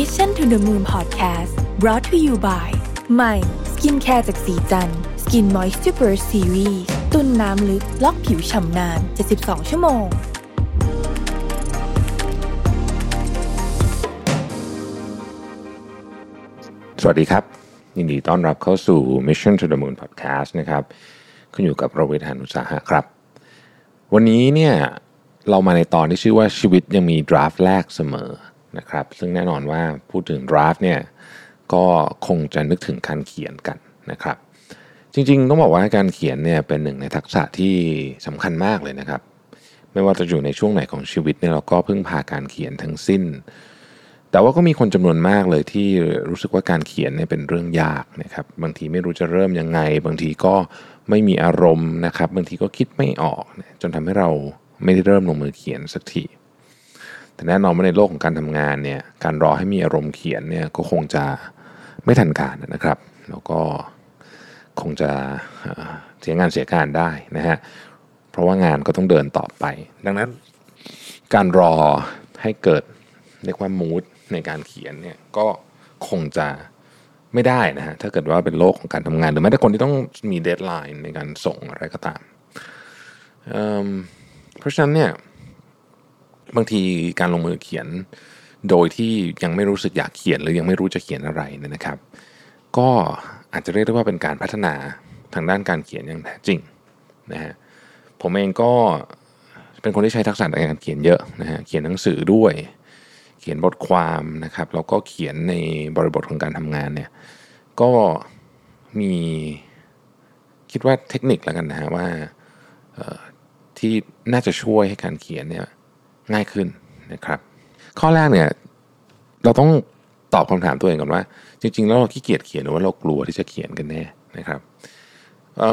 Mission to the Moon Podcast brought to you by ใหม่ skincare จากศรีจันทร์ Skin Moist Super Series ตุนน้ำลึก ล็อกผิวฉ่ำนาน 72 ชั่วโมง สวัสดีครับ ยินดีต้อนรับเข้าสู่ Mission to the Moon Podcast นะครับคุณอยู่กับรวิศ หาญอุตสาหะครับ วันนี้เนี่ยเรามาในตอนที่ชื่อว่าชีวิตยังมีดราฟต์แรกเสมอ นะครับ ซึ่งแน่นอนว่าพูดถึงดราฟต์เนี่ยก็คงจะนึกถึงการเขียนกันนะครับ จริงๆต้องบอกว่าการเขียนเนี่ยเป็นหนึ่งในทักษะที่สำคัญมากเลยนะครับ ไม่ว่าจะอยู่ในช่วงไหนของชีวิตเนี่ยเราก็พึ่งพาการเขียนทั้งสิ้น แต่ว่าก็มีคนจำนวนมากเลยที่รู้สึกว่าการเขียนเนี่ยเป็นเรื่องยากนะครับ บางทีไม่รู้จะเริ่มยังไง บางทีก็ไม่มีอารมณ์นะครับ บางทีก็คิดไม่ออก จนทำให้เราไม่ได้เริ่มลงมือเขียนสักที แต่แน่นอนว่าในโลกของการทำงานเนี่ยการรอให้มีอารมณ์เขียนเนี่ยก็คงจะไม่ทันการนะครับ แล้วก็คงจะเสียงานเสียการได้นะฮะเพราะว่างานก็ต้องเดินต่อไป ดังนั้นการรอให้เกิดเรียกว่ามูดในการเขียนเนี่ยก็คงจะไม่ได้นะฮะถ้าเกิดว่าเป็นโลกของการทำงาน หรือแม้แต่คนที่ต้องมีเดทไลน์ในการส่งอะไรก็ตามเอิ่มเพราะฉะนั้นเนี่ย บางทีการลงมือเขียน โดยที่ยังไม่รู้สึกอยากเขียนหรือยังไม่รู้จะเขียนอะไรนะครับ ก็อาจจะเรียกได้ว่าเป็นการพัฒนาทางด้านการเขียนอย่างแท้จริงนะฮะผมเองก็เป็นคนที่ใช้ทักษะในการเขียนเยอะนะฮะเขียนหนังสือด้วย เขียนบทความนะครับแล้วก็เขียนในบริบทของการทำงานเนี่ยก็มีคิดว่าเทคนิคแล้วกันนะฮะว่าที่น่าจะช่วยให้การเขียนเนี่ย ง่ายขึ้นนะครับ ข้อแรกเนี่ยเราต้องตอบคำถามตัวเองก่อนว่า จริง ๆ แล้วเราขี้เกียจเขียนหรือว่าเรากลัวที่จะเขียนกันแน่นะครับ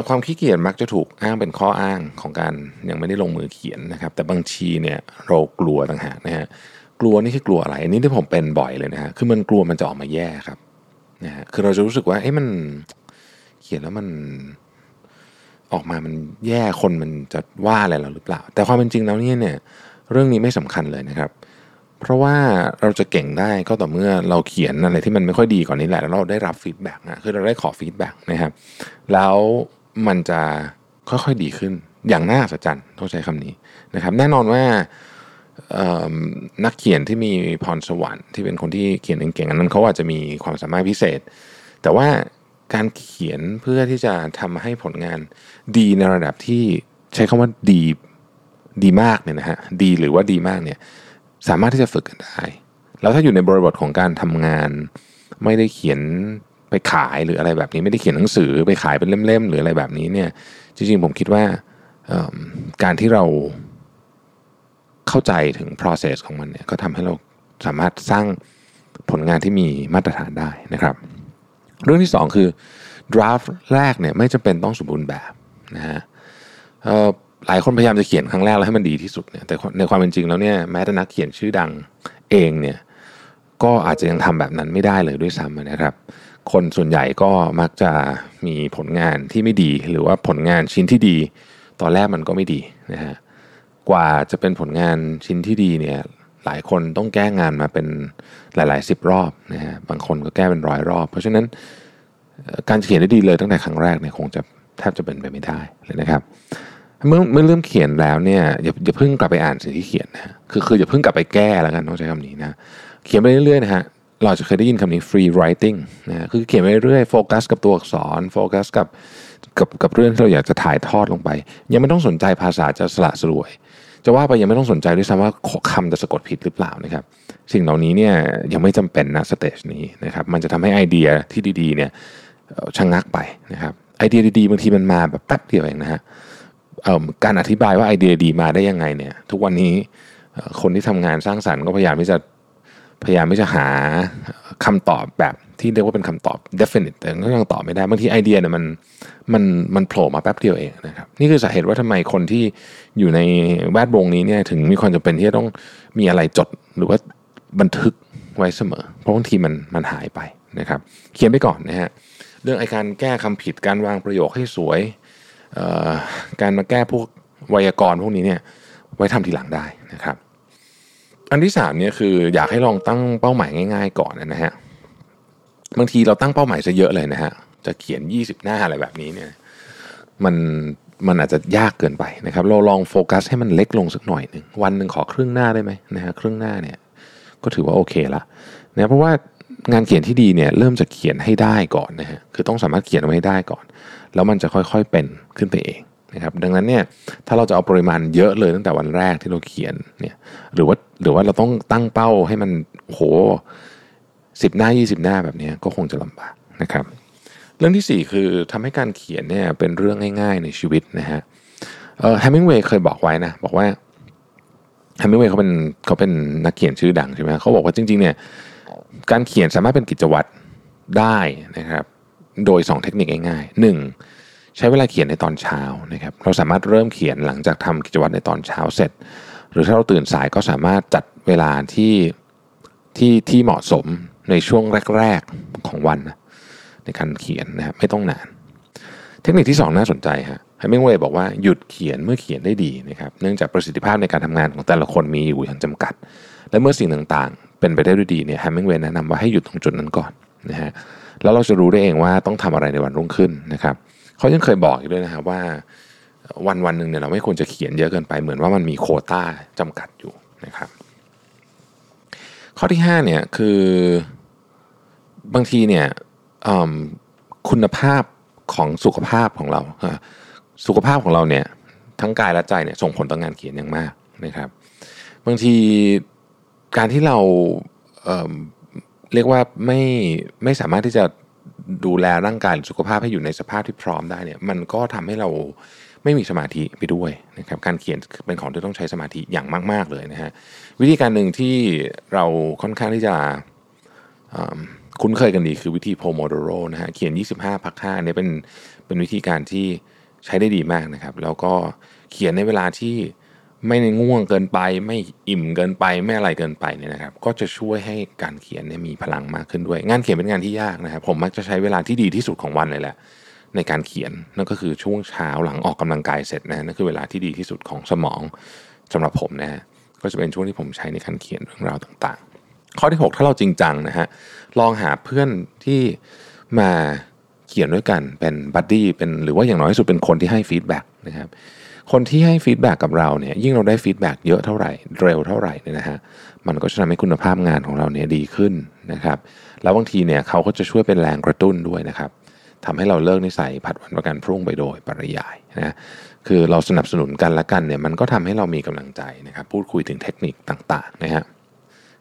ความขี้เกียจมักจะถูกอ้างเป็นข้ออ้างของการยังไม่ได้ลงมือเขียนนะครับ แต่บางทีเนี่ยเรากลัวต่างหากนะฮะกลัวนี่คือกลัวอะไรอันนี้ที่ผมเป็นบ่อยเลยนะฮะคือมันกลัวมันจะออกมาแย่ครับนะฮะคือเราจะรู้สึกว่าเอ้มันเขียนแล้วมันออกมามันแย่คนมันจะว่าอะไรเราหรือเปล่า แต่ความเป็นจริงแล้วเนี่ยเนี่ย เรื่องนี้ไม่สำคัญเลยนะครับ เพราะว่าเราจะเก่งได้ก็ต่อเมื่อเราเขียนอะไรที่มันไม่ค่อยดีก่อนนี้แหละแล้วเราได้รับ feedback นะคือเราได้ขอ feedback นะครับแล้วมันจะค่อยๆดีขึ้นอย่างน่าอัศจรรย์ต้องใช้คำนี้นะครับ แน่นอนว่านักเขียนที่มีพรสวรรค์ที่เป็นคนที่เขียนเก่งๆอันนั้นเขาอาจจะมีความสามารถพิเศษ แต่ว่าการเขียนเพื่อที่จะทำให้ผลงานดีในระดับที่ใช้คำว่าดี ดีมากเนี่ยนะฮะดีหรือว่าดีมากเนี่ยสามารถที่จะฝึกกันได้ แล้วถ้าอยู่ในบริบทของการทำงาน ไม่ได้เขียนไปขายหรืออะไรแบบนี้ไม่ได้เขียนหนังสือไปขายเป็นเล่มๆหรืออะไรแบบนี้เนี่ยจริงๆผมคิดว่าการที่เราเข้าใจถึง process ของมันเนี่ยก็ทำให้เราสามารถสร้างผลงานที่มีมาตรฐานได้นะครับ เรื่องที่สองคือ draft แรกเนี่ยไม่จำเป็นต้องสมบูรณ์แบบนะฮะ หลายคนพยายามจะเขียนครั้งแรกแล้วให้มันดีที่สุดเนี่ยแต่ในความเป็นจริงแล้วเนี่ยแม้แต่นักเขียนชื่อดังเองเนี่ยก็อาจจะยังทำแบบนั้นไม่ได้เลยด้วยซ้ำนะครับ คนส่วนใหญ่ก็มักจะมีผลงานที่ไม่ดี หรือว่าผลงานชิ้นที่ดี ตอนแรกมันก็ไม่ดีนะฮะกว่าจะเป็นผลงานชิ้นที่ดีเนี่ยหลายคนต้องแก้งานมาเป็นหลายๆสิบรอบนะฮะบางคนก็แก้เป็นร้อยรอบ เพราะฉะนั้นการเขียนได้ดีเลยตั้งแต่ครั้งแรกเนี่ยคงจะแทบจะเป็นไปไม่ได้เลยนะครับ เมื่อเมื่อเริ่มเขียนแล้วเนี่ยอย่าอย่าเพิ่งกลับไปอ่านสิ่งที่เขียนนะคือคืออย่าเพิ่งกลับไปแก้แล้วกันต้องใช้คำนี้นะเขียนไปเรื่อยๆนะฮะเราจะเคยได้ยินคำนี้ free writing นะคือเขียนไปเรื่อยโฟกัสกับตัวอักษรโฟกัสกับกับกับเรื่องที่เราอยากจะถ่ายทอดลงไป ยังไม่ต้องสนใจภาษาจะสละสลวย จะว่าไปยังไม่ต้องสนใจด้วยซ้ำว่าคำจะสะกดผิดหรือเปล่านะครับสิ่งเหล่านี้เนี่ยยังไม่จำเป็นนะ stage นี้นะครับมันจะทำให้ไอเดียที่ดีๆเนี่ยชะงักไปนะครับไอเดียดีๆบางทีมันมาแบบแป๊บเดียวเองนะฮะเการอธิบายว่าไอเดียดีมาได้ยังไงเนี่ย ทุกวันนี้คนที่ทำงานสร้างสรรค์ก็พยายามที่จะพยายามที่จะหาคำตอบแบบที่เรียกว่าเป็นคำตอบ definite แต่ก็ยังตอบไม่ได้บางทีไอเดียเนี่ยมันมันมันโผล่มาแป๊บเดียวเองนะครับนี่คือสาเหตุว่าทำไมคนที่อยู่ในแวดวงนี้เนี่ยถึงมีความจำเป็นที่จะต้องมีอะไรจดหรือว่าบันทึกไว้เสมอ เพราะบางทีมันมันหายไปนะครับ เขียนไปก่อนนะฮะเรื่องไอการแก้คำผิดการวางประโยคให้สวย การมาแก้พวกไวยากรณ์พวกนี้เนี่ยไว้ทำทีหลังได้นะครับ อันที่สามเนี่ยคืออยากให้ลองตั้งเป้าหมายง่าย ๆ ก่อนนะฮะบางทีเราตั้งเป้าหมายซะเยอะเลยนะฮะจะเขียน 20 หน้าอะไรแบบนี้เนี่ยมันมันอาจจะยากเกินไปนะครับ เราลองโฟกัสให้มันเล็กลงสักหน่อยหนึ่งวันหนึ่งขอครึ่งหน้าได้ไหมนะฮะครึ่งหน้าเนี่ยก็ถือว่าโอเคละนะเพราะว่า งานเขียนที่ดีเนี่ยเริ่มจะเขียนให้ได้ก่อนนะฮะคือต้องสามารถเขียนไว้ได้ก่อน แล้วมันจะค่อยๆเป็นขึ้นไปเองนะครับดังนั้นเนี่ยถ้าเราจะเอาปริมาณเยอะเลยตั้งแต่วันแรกที่เราเขียนเนี่ยหรือว่าหรือว่าเราต้องตั้งเป้าให้มันโหสิบหน้า 20 หน้าแบบนี้ก็คงจะลำบากนะครับเรื่องที่ 4 คือทำให้การเขียนเนี่ยเป็นเรื่องง่ายๆในชีวิตนะฮะแฮมมิงเวย์เคยบอกไว้นะบอกว่าแฮมมิงเวย์เขาเป็นเขาเป็นนักเขียนชื่อดังใช่ไหมเขาบอกว่าจริงๆเนี่ย การเขียนสามารถเป็นกิจวัตรได้นะครับ โดย 2 เทคนิคง่ายๆ 1. ใช้เวลาเขียนในตอนเช้านะครับ เราสามารถเริ่มเขียนหลังจากทำกิจวัตรในตอนเช้าเสร็จ หรือถ้าเราตื่นสายก็สามารถจัดเวลาที่ที่ที่เหมาะสมในช่วงแรก ๆของวันนะในการเขียนนะครับไม่ต้องนาน เทคนิคที่ 2 น่าสนใจฮะไฮมิงเวย์บอกว่าหยุดเขียนเมื่อเขียนได้ดีนะครับเนื่องจากประสิทธิภาพในการทำงานของแต่ละคนมีอยู่อย่างจำกัด และเมื่อสิ่งต่างๆ เป็นไปได้ด้วยดีเนี่ยไฮมิงเวย์แนะนำว่าให้หยุดตรงจุดนั้นก่อนนะฮะแล้วเราจะรู้ได้เองว่าต้องทำอะไรในวันรุ่งขึ้นนะครับเขายังเคยบอกอีกด้วยนะครับว่าวันวันหนึ่งเนี่ยเราไม่ควรจะเขียนเยอะเกินไปเหมือนว่ามันมีโคต้าจำกัดอยู่นะครับ ข้อที่5เนี่ยคือบางทีเนี่ยคุณภาพของสุขภาพของเรา สุขภาพของเราเนี่ยทั้งกายและใจเนี่ยส่งผลต่องานเขียนอย่างมากนะครับ บางที การที่เราเเรียกว่าไม่ไม่สามารถที่จะดูแลร่างกายหรือสุขภาพให้อยู่ในสภาพที่พร้อมได้เนี่ยมันก็ทำให้เราไม่มีสมาธิไปด้วยนะครับการเขียนเป็นของที่ต้องใช้สมาธิอย่างมาก ๆ เลยนะฮะวิธีการหนึ่งที่เราค่อนข้างที่จะคุ้นเคยกันดีคือวิธีโพโมโดโรนะฮะเขียน 25 พัก5เนี่ยเป็นเป็นวิธีการที่ใช้ได้ดีมากนะครับ แล้วก็เขียนในเวลาที่ ไม่ง่วงเกินไป ไม่อิ่มเกินไป ไม่อะไรเกินไปเนี่ยนะครับ ก็จะช่วยให้การเขียนเนี่ยมีพลังมากขึ้นด้วย งานเขียนเป็นงานที่ยากนะครับ ผมมักจะใช้เวลาที่ดีที่สุดของวันเลยแหละในการเขียนนั่นก็คือช่วงเช้าหลังออกกำลังกายเสร็จนะนั่นคือเวลาที่ดีที่สุดของสมองสำหรับผมนะฮะก็จะเป็นช่วงที่ผมใช้ในการเขียนเรื่องราวต่างๆ ข้อที่ 6 ถ้าเราจริงจังนะฮะลองหาเพื่อนที่มาเขียนด้วยกันเป็น buddy เป็นหรือว่าอย่างน้อยที่สุดเป็นคนที่ให้ feedback นะครับ คนที่ให้ feedback กับเราเนี่ยยิ่งเราได้ feedback เยอะเท่าไหร่ เร็วเท่าไหร่เนี่ยนะฮะมันก็จะทำให้คุณภาพงานของเราเนี่ยดีขึ้นนะครับแล้วบางทีเนี่ยเขาก็จะช่วยเป็นแรงกระตุ้นด้วยนะครับทำให้เราเลิกนิสัยผัดวันประกันพรุ่งไปโดยปริยายนะคือเราสนับสนุนกันและกันเนี่ยมันก็ทำให้เรามีกำลังใจนะครับพูดคุยถึงเทคนิคต่างๆนะฮะ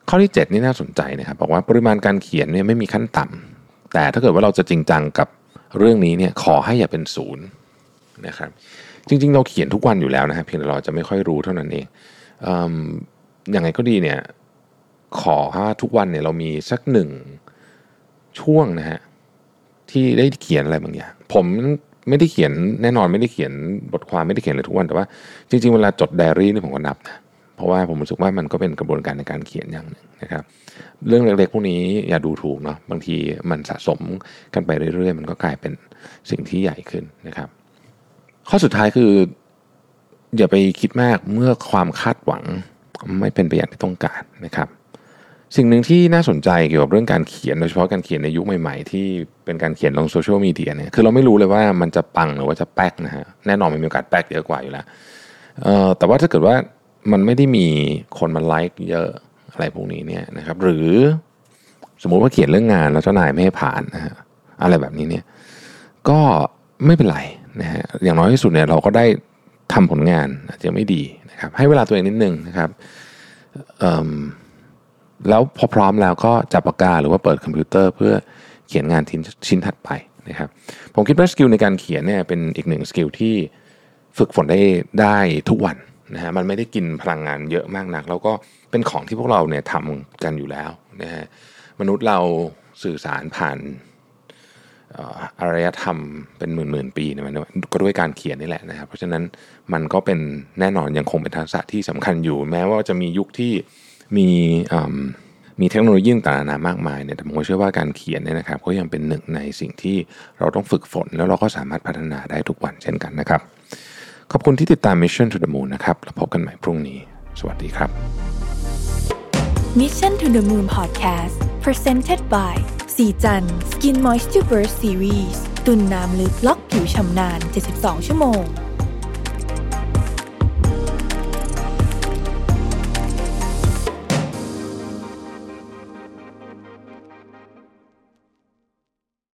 ข้อที่ 7 นี่น่าสนใจนะครับบอกว่าปริมาณการเขียนเนี่ยไม่มีขั้นต่ำแต่ถ้าเกิดว่าเราจะจริงจังกับเรื่องนี้เนี่ยขอให้อย่าเป็นศูนย์นะครับ จริง ๆ เราเขียนทุกวันอยู่แล้วนะครับเพียงแต่เราจะไม่ค่อยรู้เท่านั้นเองอย่างไรก็ดีเนี่ยขอว่าทุกวันเนี่ยเรามีสักหนึ่งช่วงนะฮะที่ได้เขียนอะไรบางอย่าง ผมไม่ได้เขียนแน่นอนไม่ได้เขียนบทความไม่ได้เขียนเลยทุกวันแต่ว่าจริง ๆ เวลาจดไดอารี่นี่ผมก็นับนะเพราะว่าผมรู้สึกว่ามันก็เป็นกระบวนการในการเขียนอย่างหนึ่งนะครับ เรื่องเล็กๆพวกนี้อย่าดูถูกเนาะบางทีมันสะสมกันไปเรื่อยๆ มันก็กลายเป็นสิ่งที่ใหญ่ขึ้นนะครับ ข้อสุดท้ายคือ อย่าไปคิดมากเมื่อความคาดหวัง ไม่เป็นไปอย่างที่ต้องการนะครับ สิ่งหนึ่งที่น่าสนใจเกี่ยวกับเรื่องการเขียนโดยเฉพาะการเขียนในยุคใหม่ๆ ที่เป็นการเขียนลงโซเชียลมีเดียเนี่ยคือเราไม่รู้เลยว่ามันจะปังหรือว่าจะแป๊กนะฮะแน่นอนมันมีโอกาสแป๊กเยอะกว่าอยู่แล้วแต่ว่าถ้าเกิดว่ามันไม่ได้มีคนมาไลค์เยอะอะไรพวกนี้เนี่ยนะครับ หรือสมมุติว่าเขียนเรื่องงานแล้วเจ้านายไม่ให้ผ่านนะฮะอะไรแบบนี้เนี่ย ก็ไม่เป็นไร นะฮะอย่างน้อยที่สุดเนี่ยเราก็ได้ทำผลงานอาจจะไม่ดีนะครับให้เวลาตัวเองนิดนึงนะครับแล้วพอพร้อมแล้วก็จับปากกาหรือว่าเปิดคอมพิวเตอร์เพื่อเขียนงานชิ้นถัดไปนะครับผมคิดว่า skill ในการเขียนเนี่ยเป็นอีกหนึ่ง skill ที่ฝึกฝนได้ได้ทุกวันนะฮะมันไม่ได้กินพลังงานเยอะมากนัก แล้วก็เป็นของที่พวกเราเนี่ยทำกันอยู่แล้วนะฮะมนุษย์เราสื่อสารผ่าน อารยธรรมเป็นหมื่นๆปีเนี่ยมันก็ด้วยการเขียนนี่แหละนะครับ เพราะฉะนั้นมันก็เป็นแน่นอนยังคงเป็นทักษะที่สำคัญอยู่ แม้ว่าจะมียุคที่มีมีเทคโนโลยีต่างๆนามากมายเนี่ยแต่ผมเชื่อว่าการเขียนเนี่ยนะครับก็ยังเป็นหนึ่งในสิ่งที่เราต้องฝึกฝน แล้วเราก็สามารถพัฒนาได้ทุกวันเช่นกันนะครับ ขอบคุณที่ติดตาม Mission to the Moon นะครับแล้วพบกันใหม่พรุ่งนี้ สวัสดีครับ Mission to the Moon Podcast Presented by สีจัน Skin Moisture Burst Series ตุ่นน้ำลึกล็อกผิวชำนาน 72 ชั่วโมง